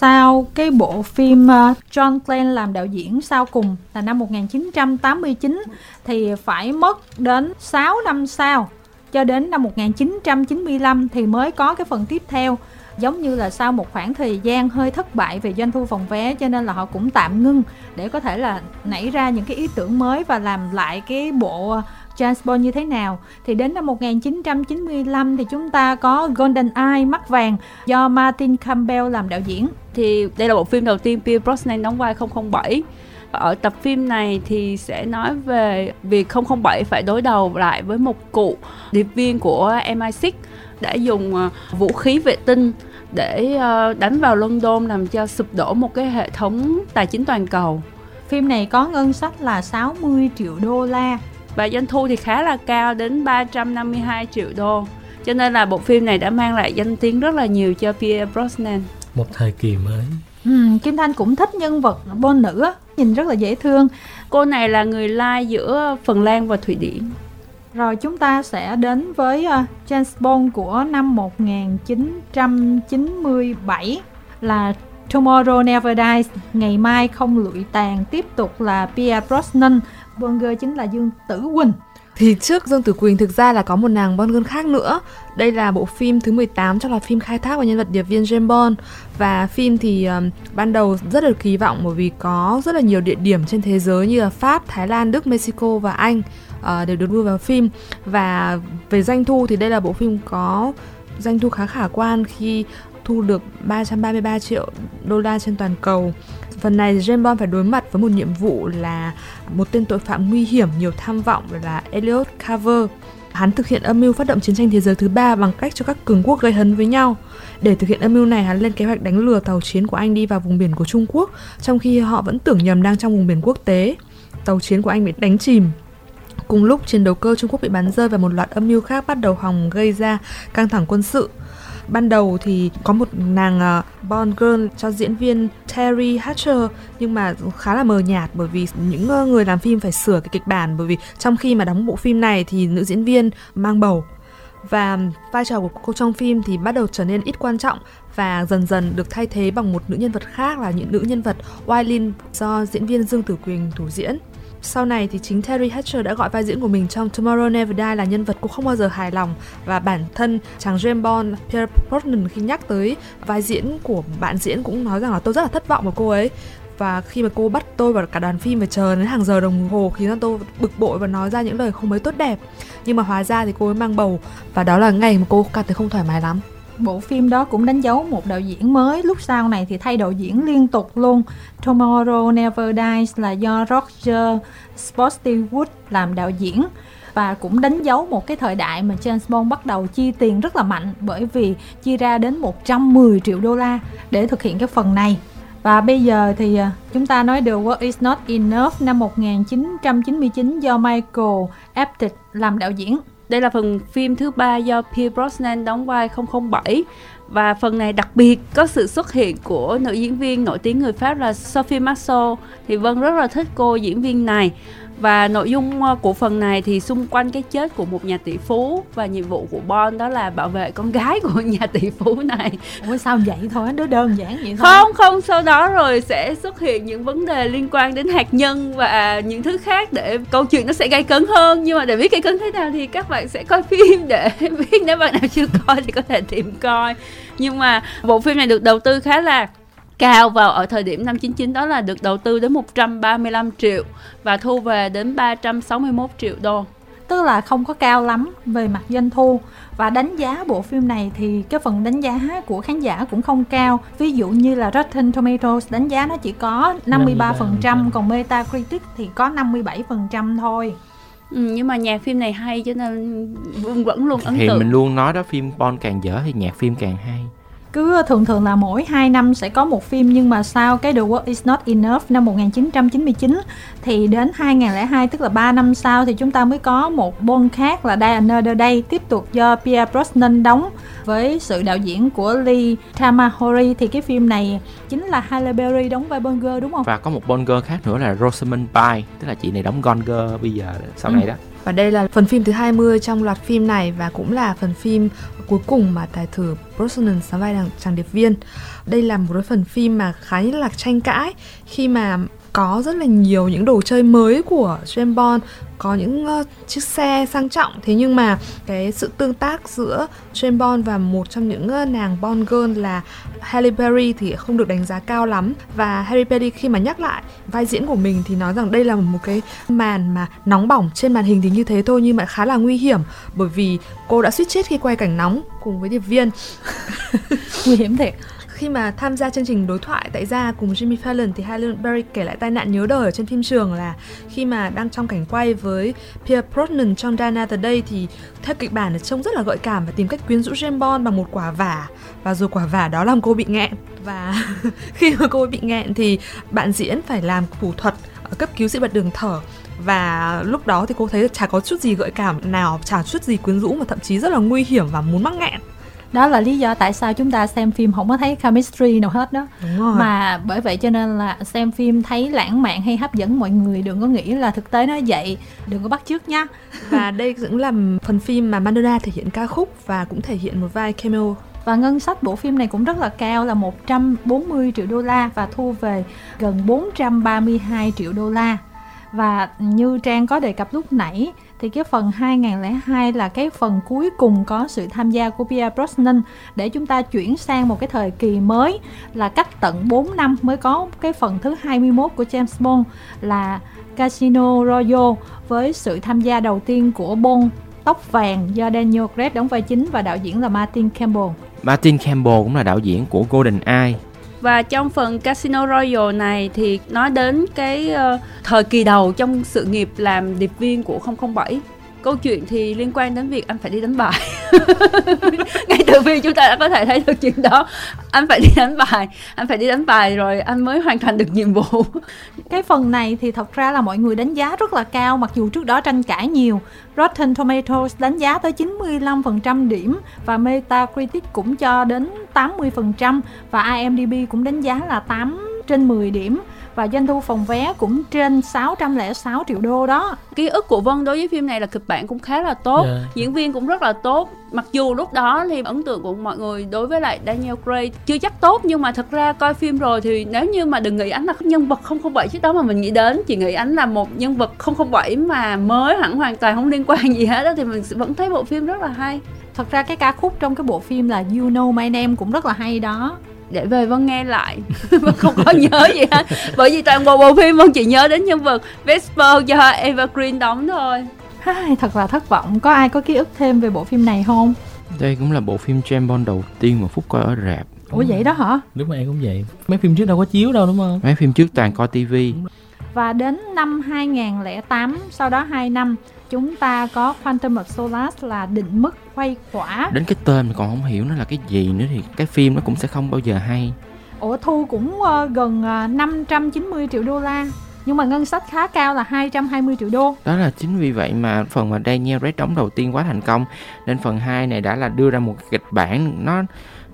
sau cái bộ phim ờ, John Glenn làm đạo diễn sau cùng là năm 1989 thì phải mất đến 6 năm sau. Cho đến năm 1995 thì mới có cái phần tiếp theo. Giống như là sau một khoảng thời gian hơi thất bại về doanh thu phòng vé, cho nên là họ cũng tạm ngưng để có thể là nảy ra những cái ý tưởng mới và làm lại cái bộ ờ, James Bond như thế nào? Thì đến năm 1995 thì chúng ta có Golden Eye mắt vàng do Martin Campbell làm đạo diễn. Thì đây là bộ phim đầu tiên Pierce Brosnan đóng vai 007 ở tập phim này thì sẽ nói về việc 007 phải đối đầu lại với một cụ điệp viên của MI6 đã dùng ờ, vũ khí vệ tinh để ờ, đánh vào London làm cho sụp đổ một cái hệ thống tài chính toàn cầu. Phim này có ngân sách là 60 triệu đô la và doanh thu thì khá là cao đến 352 triệu đô. Cho nên là bộ phim này đã mang lại danh tiếng rất là nhiều cho Pierre Brosnan. Một thời kỳ mới. Ừ, Kim Thanh cũng thích nhân vật Bond nữ nhìn rất là dễ thương. Cô này là người lai giữa Phần Lan và Thụy Điển. Rồi chúng ta sẽ đến với uh, James Bond của năm 1997 là Tomorrow Never Dies, ngày mai không lụi tàn, tiếp tục là Pierre Brosnan, Bonger girl chính là Dương Tử Quỳnh. Thì trước Dương Tử Quỳnh thực ra là có một nàng Bond girl khác nữa. Đây là bộ phim thứ 18 trong loạt phim khai thác về nhân vật điệp viên James Bond và phim thì um, ban đầu rất được kỳ vọng bởi vì có rất là nhiều địa điểm trên thế giới như là Pháp, Thái Lan, Đức, Mexico và Anh uh, đều được đưa vào phim và về doanh thu thì đây là bộ phim có doanh thu khá khả quan khi thu được 333 triệu đô la trên toàn cầu. Phần này James Bond phải đối mặt với một nhiệm vụ là một tên tội phạm nguy hiểm nhiều tham vọng là Elliot Carver. Hắn thực hiện âm mưu phát động chiến tranh thế giới thứ ba bằng cách cho các cường quốc gây hấn với nhau. Để thực hiện âm mưu này, hắn lên kế hoạch đánh lừa tàu chiến của Anh đi vào vùng biển của Trung Quốc, trong khi họ vẫn tưởng nhầm đang trong vùng biển quốc tế. Tàu chiến của Anh bị đánh chìm Cùng lúc chiến đấu cơ Trung Quốc bị bắn rơi và một loạt âm mưu khác bắt đầu hòng gây ra căng thẳng quân sự. Ban đầu thì có một nàng uh, Bond girl cho diễn viên Terry Hatcher nhưng mà khá là mờ nhạt bởi vì những uh, người làm phim phải sửa cái kịch bản bởi vì trong khi mà đóng bộ phim này thì nữ diễn viên mang bầu và vai trò của cô trong phim thì bắt đầu trở nên ít quan trọng và dần dần được thay thế bằng một nữ nhân vật khác là những nữ nhân vật Wylin do diễn viên Dương Tử Quỳnh thủ diễn. Sau này thì chính Terry Hatcher đã gọi vai diễn của mình trong Tomorrow Never Die là nhân vật cũng không bao giờ hài lòng. Và bản thân chàng James Bond Pierre Brosnan khi nhắc tới vai diễn của bạn diễn cũng nói rằng là tôi rất là thất vọng với cô ấy. Và khi mà cô bắt tôi và cả đoàn phim phải chờ đến hàng giờ đồng hồ khiến cho tôi bực bội và nói ra những lời không mấy tốt đẹp. Nhưng mà hóa ra thì cô ấy mang bầu và đó là ngày mà cô cảm thấy không thoải mái lắm bộ phim đó cũng đánh dấu một đạo diễn mới. Lúc sau này thì thay đạo diễn liên tục luôn. Tomorrow Never Dies là do Roger Spottiswoode làm đạo diễn và cũng đánh dấu một cái thời đại mà James Bond bắt đầu chi tiền rất là mạnh bởi vì chi ra đến 110 triệu đô la để thực hiện cái phần này. Và bây giờ thì à, chúng ta nói The World Is Not Enough năm 1999 do Michael Apted làm đạo diễn. Đây là phần phim thứ ba do Pierce Brosnan đóng vai 007 và phần này đặc biệt có sự xuất hiện của nữ diễn viên nổi tiếng người Pháp là Sophie Marceau. Thì Vân rất là thích cô diễn viên này và nội dung ờ, của phần này thì xung quanh cái chết của một nhà tỷ phú và nhiệm vụ của Bond đó là bảo vệ con gái của nhà tỷ phú này. Ủa sao vậy thôi, đứa đơn giản vậy thôi. Không, không, sau đó rồi sẽ xuất hiện những vấn đề liên quan đến hạt nhân và những thứ khác để câu chuyện nó sẽ gây cấn hơn. Nhưng mà để biết gây cấn thế nào thì các bạn sẽ coi phim để biết nếu bạn nào chưa coi thì có thể tìm coi. Nhưng mà bộ phim này được đầu tư khá là cao vào ở thời điểm năm 99 đó là được đầu tư đến 135 triệu và thu về đến 361 triệu đô. Tức là không có cao lắm về mặt doanh thu và đánh giá bộ phim này thì cái phần đánh giá của khán giả cũng không cao. Ví dụ như là Rotten Tomatoes đánh giá nó chỉ có 53%, 53%. còn Metacritic thì có 57% thôi. Ừ, nhưng mà nhạc phim này hay cho nên vẫn luôn ấn thì tượng. Thì mình luôn nói đó phim Bond càng dở thì nhạc phim càng hay cứ thường thường là mỗi 2 năm sẽ có một phim nhưng mà sau cái The World Is Not Enough năm 1999 thì đến 2002 tức là 3 năm sau thì chúng ta mới có một Bond khác là Die Another Day tiếp tục do Pierre Brosnan đóng với sự đạo diễn của Lee Tamahori thì cái phim này chính là Halle Berry đóng vai Bond Girl đúng không? Và có một Bond Girl khác nữa là Rosamund Pike tức là chị này đóng Gone Girl bây giờ sau ừ. này đó và đây là phần phim thứ 20 trong loạt phim này và cũng là phần phim cuối cùng mà tài tử Brosnan sắm vai chàng, chàng điệp viên. Đây là một cái phần phim mà khá là tranh cãi khi mà có rất là nhiều những đồ chơi mới của James Bond có những uh, chiếc xe sang trọng. Thế nhưng mà cái sự tương tác giữa James Bond và một trong những uh, nàng Bond girl là Halle Berry thì không được đánh giá cao lắm. Và Halle Berry khi mà nhắc lại vai diễn của mình thì nói rằng đây là một cái màn mà nóng bỏng trên màn hình thì như thế thôi nhưng mà khá là nguy hiểm. Bởi vì cô đã suýt chết khi quay cảnh nóng cùng với điệp viên. Nguy hiểm thiệt khi mà tham gia chương trình đối thoại tại gia cùng Jimmy Fallon thì Halle Berry kể lại tai nạn nhớ đời ở trên phim trường là khi mà đang trong cảnh quay với Pierre Brosnan trong Dana the Day thì theo kịch bản là trông rất là gợi cảm và tìm cách quyến rũ James Bond bằng một quả vả. Và rồi quả vả đó làm cô bị nghẹn và khi mà cô bị nghẹn thì bạn diễn phải làm thủ thuật cấp cứu dị bật đường thở. Và lúc đó thì cô thấy chả có chút gì gợi cảm nào, chả chút gì quyến rũ mà thậm chí rất là nguy hiểm và muốn mắc nghẹn đó là lý do tại sao chúng ta xem phim không có thấy chemistry nào hết đó. Mà bởi vậy cho nên là xem phim thấy lãng mạn hay hấp dẫn mọi người đừng có nghĩ là thực tế nó vậy. Đừng có bắt chước nha và đây cũng là phần phim mà Madonna thể hiện ca khúc và cũng thể hiện một vai cameo. Và ngân sách bộ phim này cũng rất là cao là 140 triệu đô la và thu về gần 432 triệu đô la và như Trang có đề cập lúc nãy, thì cái phần 2002 là cái phần cuối cùng có sự tham gia của Pierre Brosnan để chúng ta chuyển sang một cái thời kỳ mới là cách tận 4 năm mới có cái phần thứ 21 của James Bond là Casino Royale với sự tham gia đầu tiên của Bond, tóc vàng do Daniel Craig đóng vai chính và đạo diễn là Martin Campbell. Martin Campbell cũng là đạo diễn của Golden Eye và trong phần Casino Royale này thì nói đến cái uh, thời kỳ đầu trong sự nghiệp làm điệp viên của 007 câu chuyện thì liên quan đến việc anh phải đi đánh bài. Ngay từ khi chúng ta đã có thể thấy được chuyện đó, anh phải đi đánh bài, anh phải đi đánh bài rồi anh mới hoàn thành được nhiệm vụ. Cái phần này thì thật ra là mọi người đánh giá rất là cao, mặc dù trước đó tranh cãi nhiều. Rotten Tomatoes đánh giá tới 95% điểm và Metacritic cũng cho đến 80% và IMDb cũng đánh giá là 8 trên 10 điểm và doanh thu phòng vé cũng trên 606 triệu đô đó. Ký ức của Vân đối với phim này là kịch bản cũng khá là tốt, yeah. Dạ. diễn viên cũng rất là tốt. Mặc dù lúc đó thì ấn tượng của mọi người đối với lại Daniel Craig chưa chắc tốt nhưng mà thật ra coi phim rồi thì nếu như mà đừng nghĩ anh là nhân vật 007 trước đó mà mình nghĩ đến chỉ nghĩ anh là một nhân vật 007 mà mới hẳn hoàn toàn không liên quan gì hết đó thì mình vẫn thấy bộ phim rất là hay. Thật ra cái ca khúc trong cái bộ phim là You Know My Name cũng rất là hay đó để về vân nghe lại. Vân không có nhớ gì hết. Bởi vì toàn bộ bộ phim vân chỉ nhớ đến nhân vật Vesper do Eva Green đóng thôi. Ai, thật là thất vọng. Có ai có ký ức thêm về bộ phim này không? Đây cũng là bộ phim James Bond đầu tiên mà Phúc coi ở rạp. Ủa vậy đó hả? Đúng rồi em cũng vậy. Mấy phim trước đâu có chiếu đâu đúng không? Mấy phim trước toàn coi tivi Và đến năm 2008 Sau đó 2 năm chúng ta có Quantum of Solace là định mức quay quả đến cái tên mà còn không hiểu nó là cái gì nữa thì cái phim nó cũng sẽ không bao giờ hay ủa thu cũng uh, gần uh, ờ, 590 triệu đô la nhưng mà ngân sách khá cao là 220 triệu đô. Đó là chính vì vậy mà phần mà Daniel Craig đóng đầu tiên quá thành công nên phần 2 này đã là đưa ra một kịch bản nó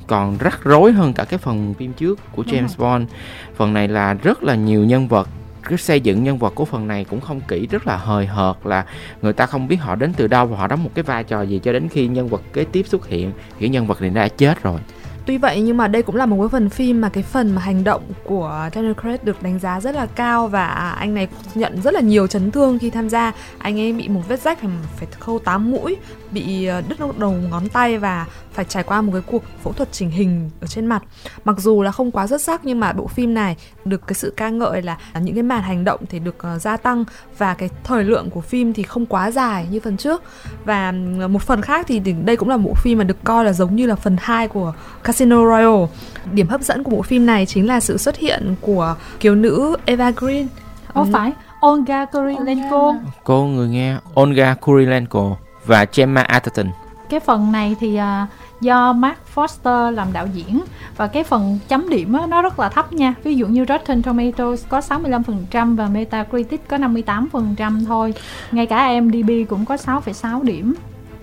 còn rắc rối hơn cả cái phần phim trước của James Bond. Phần này là rất là nhiều nhân vật cái xây dựng nhân vật của phần này cũng không kỹ rất là hời hợt là người ta không biết họ đến từ đâu và họ đóng một cái vai trò gì cho đến khi nhân vật kế tiếp xuất hiện thì nhân vật này đã chết rồi Tuy vậy nhưng mà đây cũng là một cái phần phim mà cái phần mà hành động của Daniel Craig được đánh giá rất là cao và anh này nhận rất là nhiều chấn thương khi tham gia. Anh ấy bị một vết rách phải phải khâu 8 mũi, bị ờ, đứt đầu ngón tay và phải trải qua một cái cuộc phẫu thuật chỉnh hình ở trên mặt. Mặc dù là không quá xuất sắc nhưng mà bộ phim này được cái sự ca ngợi là những cái màn hành động thì được uh, gia tăng và cái thời lượng của phim thì không quá dài như phần trước. Và một phần khác thì đây cũng là bộ phim mà được coi là giống như là phần 2 của Casino Royale. Điểm hấp dẫn của bộ phim này chính là sự xuất hiện của kiều nữ Eva Green. Ồ ừ. phải, Olga Kurilenko. Cô người nghe Olga Kurilenko và Gemma Arterton. Cái phần này thì uh, do Mark Foster làm đạo diễn và cái phần chấm điểm nó rất là thấp nha. Ví dụ như Rotten Tomatoes có 65% và Metacritic có 58% thôi. Ngay cả IMDb cũng có 6,6 điểm.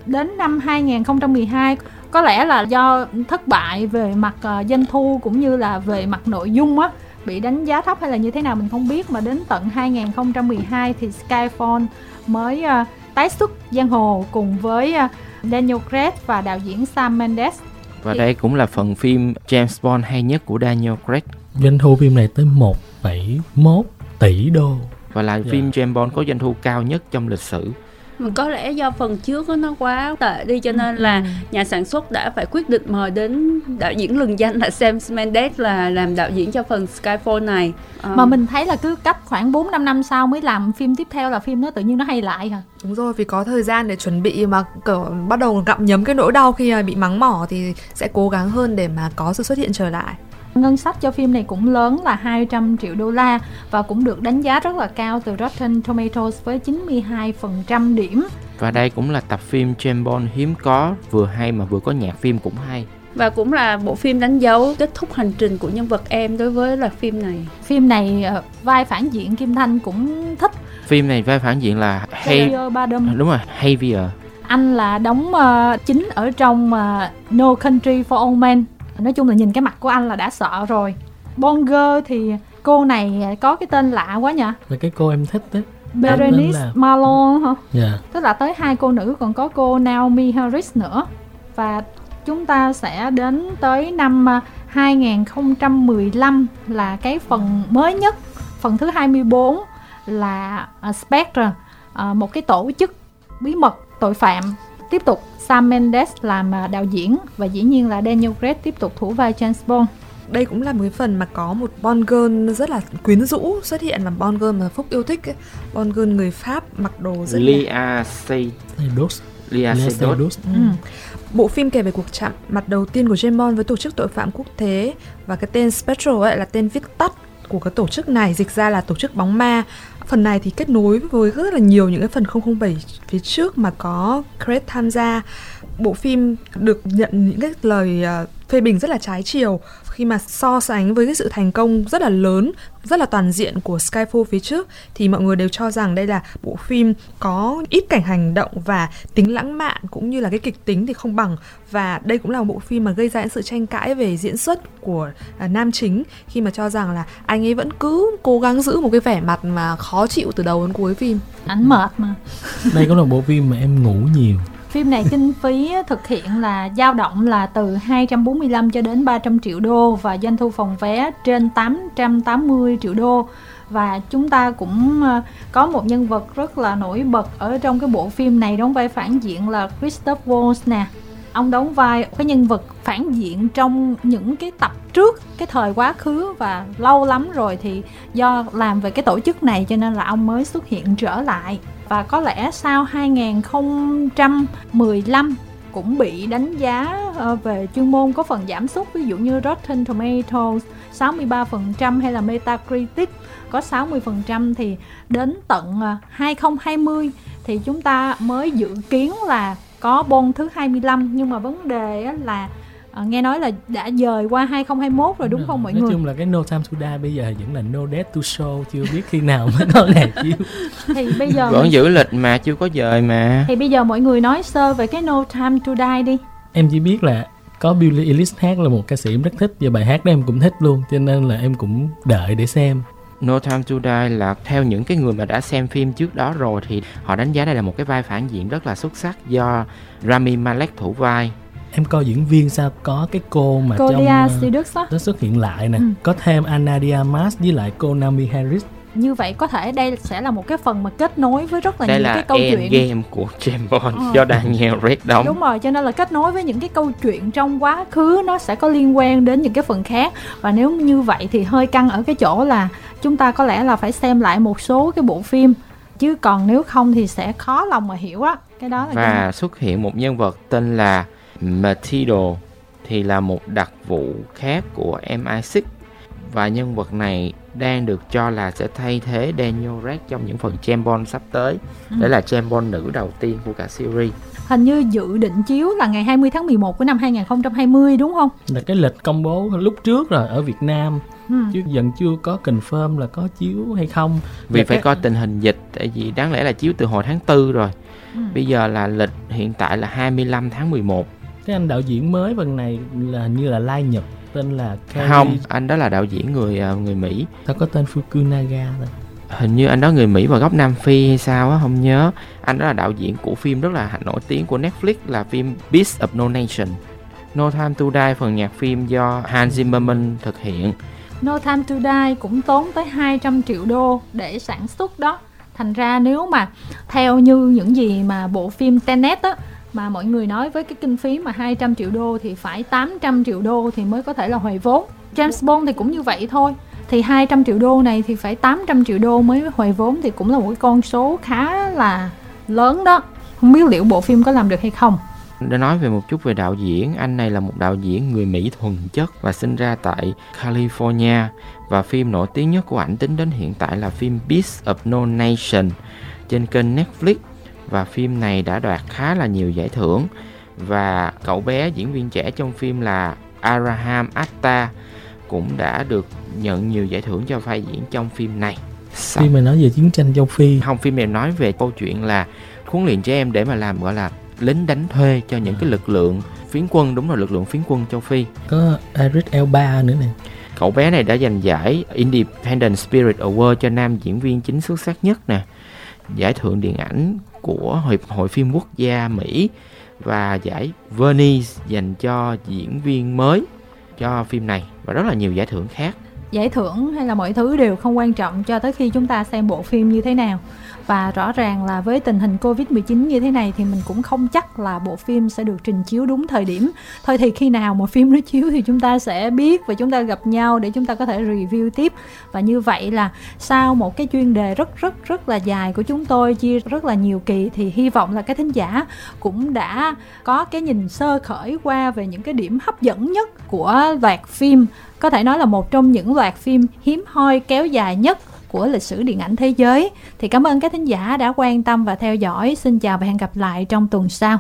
Đến năm 2012 có lẽ là do thất bại về mặt uh, doanh thu cũng như là về mặt nội dung á bị đánh giá thấp hay là như thế nào mình không biết mà đến tận 2012 thì Skyfall mới uh, tái xuất giang hồ cùng với à, Daniel Craig và đạo diễn Sam Mendes. và đây cũng là phần phim James Bond hay nhất của Daniel Craig Doanh thu phim này tới 1,1 tỷ đô. và là Dạ. phim James Bond có doanh thu cao nhất trong lịch sử Mà có lẽ do phần trước nó quá tệ đi cho nên là nhà sản xuất đã phải quyết định mời đến đạo diễn lừng danh là Sam Mendes là làm đạo diễn cho phần Skyfall này. Ờ, Mà mình thấy là cứ cách khoảng 4 5 năm sau mới làm phim tiếp theo là phim nó tự nhiên nó hay lại hả? Đúng rồi, vì có thời gian để chuẩn bị mà kiểu bắt đầu gặm nhấm cái nỗi đau khi mà bị mắng mỏ thì sẽ cố gắng hơn để mà có sự xuất hiện trở lại. Ngân sách cho phim này cũng lớn là 200 triệu đô la và cũng được đánh giá rất là cao từ Rotten Tomatoes với 92% điểm. và đây cũng là tập phim James Bond hiếm có vừa hay mà vừa có nhạc phim cũng hay và cũng là bộ phim đánh dấu kết thúc hành trình của nhân vật em đối với loạt phim này. Phim này ờ, vai phản diện Kim Thanh cũng thích phim này vai phản diện là hay Javier Bardem. đúng rồi Javier Anh là đóng ờ, chính ở trong ờ, No Country for Old Men. Nói chung là nhìn cái mặt của anh là đã sợ rồi. Bonger thì cô này có cái tên lạ quá nhỉ? Là cái cô em thích đấy. Berenice là- Marlon hả? Dạ. Tức là tới hai cô nữ còn có cô Naomi Harris nữa. Và chúng ta sẽ đến tới năm à, 2015 là cái phần mới nhất, phần thứ 24 là à, Spectre, à, một cái tổ chức bí mật tội phạm. Tiếp tục Sam Mendes làm à, đạo diễn và dĩ nhiên là Daniel Craig tiếp tục thủ vai James Bond. Đây cũng là một cái phần mà có một Bond girl rất là quyến rũ xuất hiện là Bond girl mà Phúc yêu thích ấy. Bond girl người Pháp mặc đồ rất là Lia Sey Seydoux. Lia Seydoux Seydoux. Ừ. Bộ phim kể về cuộc chạm mặt đầu tiên của James Bond với tổ chức tội phạm quốc tế và cái tên Spectre ấy là tên viết tắt của cái tổ chức này dịch ra là tổ chức bóng ma. Phần này thì kết nối với rất là nhiều những cái phần 007 phía trước mà có Craig tham gia. Bộ phim được nhận những cái lời ờ, phê bình rất là trái chiều khi mà so sánh với cái sự thành công rất là lớn, rất là toàn diện của Skyfall phía trước thì mọi người đều cho rằng đây là bộ phim có ít cảnh hành động và tính lãng mạn cũng như là cái kịch tính thì không bằng và đây cũng là một bộ phim mà gây ra những sự tranh cãi về diễn xuất của à, nam chính khi mà cho rằng là anh ấy vẫn cứ cố gắng giữ một cái vẻ mặt mà khó chịu từ đầu đến cuối phim. Ảnh mệt mà. Đây cũng là bộ phim mà em ngủ nhiều. Phim này kinh phí thực hiện là dao động là từ 245 cho đến 300 triệu đô và doanh thu phòng vé trên 880 triệu đô. Và chúng ta cũng ờ, có một nhân vật rất là nổi bật ở trong cái bộ phim này đóng vai phản diện là Christoph Waltz nè. Ông đóng vai cái nhân vật phản diện trong những cái tập trước cái thời quá khứ và lâu lắm rồi thì do làm về cái tổ chức này cho nên là ông mới xuất hiện trở lại và có lẽ sau 2015 cũng bị đánh giá ờ, về chuyên môn có phần giảm sút. Ví dụ như Rotten Tomatoes 63% hay là Metacritic có 60% thì đến tận ờ, 2020 thì chúng ta mới dự kiến là có Bond thứ 25 nhưng mà vấn đề là ờ, nghe nói là đã dời qua 2021 rồi đúng không mọi Nói người? chung là cái No Time to Die bây giờ vẫn là No Death to Show chưa biết khi nào mới có ngày chiếu. Thì bây giờ vẫn giữ lịch mà chưa có dời mà thì bây giờ mọi người nói sơ về cái No Time to Die đi. Em chỉ biết là có Billie Eilish hát là một ca sĩ em rất thích và bài hát đó em cũng thích luôn cho nên là em cũng đợi để xem. No Time to Die là theo những cái người mà đã xem phim trước đó rồi thì họ đánh giá đây là một cái vai phản diện rất là xuất sắc do Rami Malek thủ vai Em coi diễn viên sao có cái cô mà Cô trong Lia ờ, á. nó xuất hiện lại nè Ừ. có thêm Anna Diarmas với lại cô Naomi Harris Như vậy có thể đây sẽ là một cái phần mà kết nối với rất là đây nhiều là cái câu chuyện. Endgame của James Bond Ờ. do Daniel Craig đóng Đúng rồi, cho nên là kết nối với những cái câu chuyện trong quá khứ nó sẽ có liên quan đến những cái phần khác và nếu như vậy thì hơi căng ở cái chỗ là chúng ta có lẽ là phải xem lại một số cái bộ phim chứ còn nếu không thì sẽ khó lòng mà hiểu á cái đó là cái- và xuất hiện một nhân vật tên là Matilda thì là một đặc vụ khác của MI6 và nhân vật này đang được cho là sẽ thay thế Daniel Craig trong những phần James Bond sắp tới. Ừ. Đấy là James nữ đầu tiên của cả series. hình như dự định chiếu là ngày 20 tháng 11 của năm 2020 đúng không? là cái lịch công bố lúc trước rồi ở Việt Nam Ừ. chứ vẫn chưa có confirm là có chiếu hay không Vì phải coi tình hình dịch tại vì đáng lẽ là chiếu từ hồi tháng 4 rồi. Ừ. Bây giờ là lịch hiện tại là 25 tháng 11. Cái anh đạo diễn mới phần này là hình như là Lai Nhật tên là Kerry. Không, anh đó là đạo diễn người à, người Mỹ. sao có tên Fukunaga thôi. Hình như anh đó người Mỹ và gốc Nam Phi hay sao á không nhớ. Anh đó là đạo diễn của phim rất là nổi tiếng của Netflix là phim Beast of No Nation. No Time to Die phần nhạc phim do Hans Zimmerman thực hiện. No Time to Die cũng tốn tới 200 triệu đô để sản xuất đó. Thành ra nếu mà theo như những gì mà bộ phim Tenet á mà mọi người nói với cái kinh phí mà 200 triệu đô thì phải 800 triệu đô thì mới có thể là hồi vốn. James Bond thì cũng như vậy thôi. Thì 200 triệu đô này thì phải 800 triệu đô mới hồi vốn thì cũng là một cái con số khá là lớn đó. Không biết liệu bộ phim có làm được hay không. Để nói về một chút về đạo diễn, anh này là một đạo diễn người mỹ thuần chất và sinh ra tại california. Và phim nổi tiếng nhất của ảnh tính đến hiện tại là phim Beast of No Nation trên kênh Netflix và phim này đã đoạt khá là nhiều giải thưởng và cậu bé diễn viên trẻ trong phim là Araham Atta cũng đã được nhận nhiều giải thưởng cho vai diễn trong phim này. Phim mà nói về chiến tranh châu Phi. Không, phim này nói về câu chuyện là huấn luyện trẻ em để mà làm gọi là lính đánh thuê cho những cái lực lượng phiến quân đúng là lực lượng phiến quân châu Phi. Có Idris Elba nữa nè. Cậu bé này đã giành giải Independent Spirit Award cho nam diễn viên chính xuất sắc nhất nè. Giải thưởng điện ảnh của Hiệp hội phim quốc gia Mỹ và giải Venice dành cho diễn viên mới cho phim này và rất là nhiều giải thưởng khác. Giải thưởng hay là mọi thứ đều không quan trọng cho tới khi chúng ta xem bộ phim như thế nào và rõ ràng là với tình hình Covid-19 như thế này thì mình cũng không chắc là bộ phim sẽ được trình chiếu đúng thời điểm. Thôi thì khi nào mà phim nó chiếu thì chúng ta sẽ biết và chúng ta gặp nhau để chúng ta có thể review tiếp. Và như vậy là sau một cái chuyên đề rất rất rất là dài của chúng tôi, chia rất là nhiều kỳ thì hy vọng là các thính giả cũng đã có cái nhìn sơ khởi qua về những cái điểm hấp dẫn nhất của loạt phim có thể nói là một trong những loạt phim hiếm hoi kéo dài nhất của lịch sử điện ảnh thế giới. Thì cảm ơn các thính giả đã quan tâm và theo dõi. Xin chào và hẹn gặp lại trong tuần sau.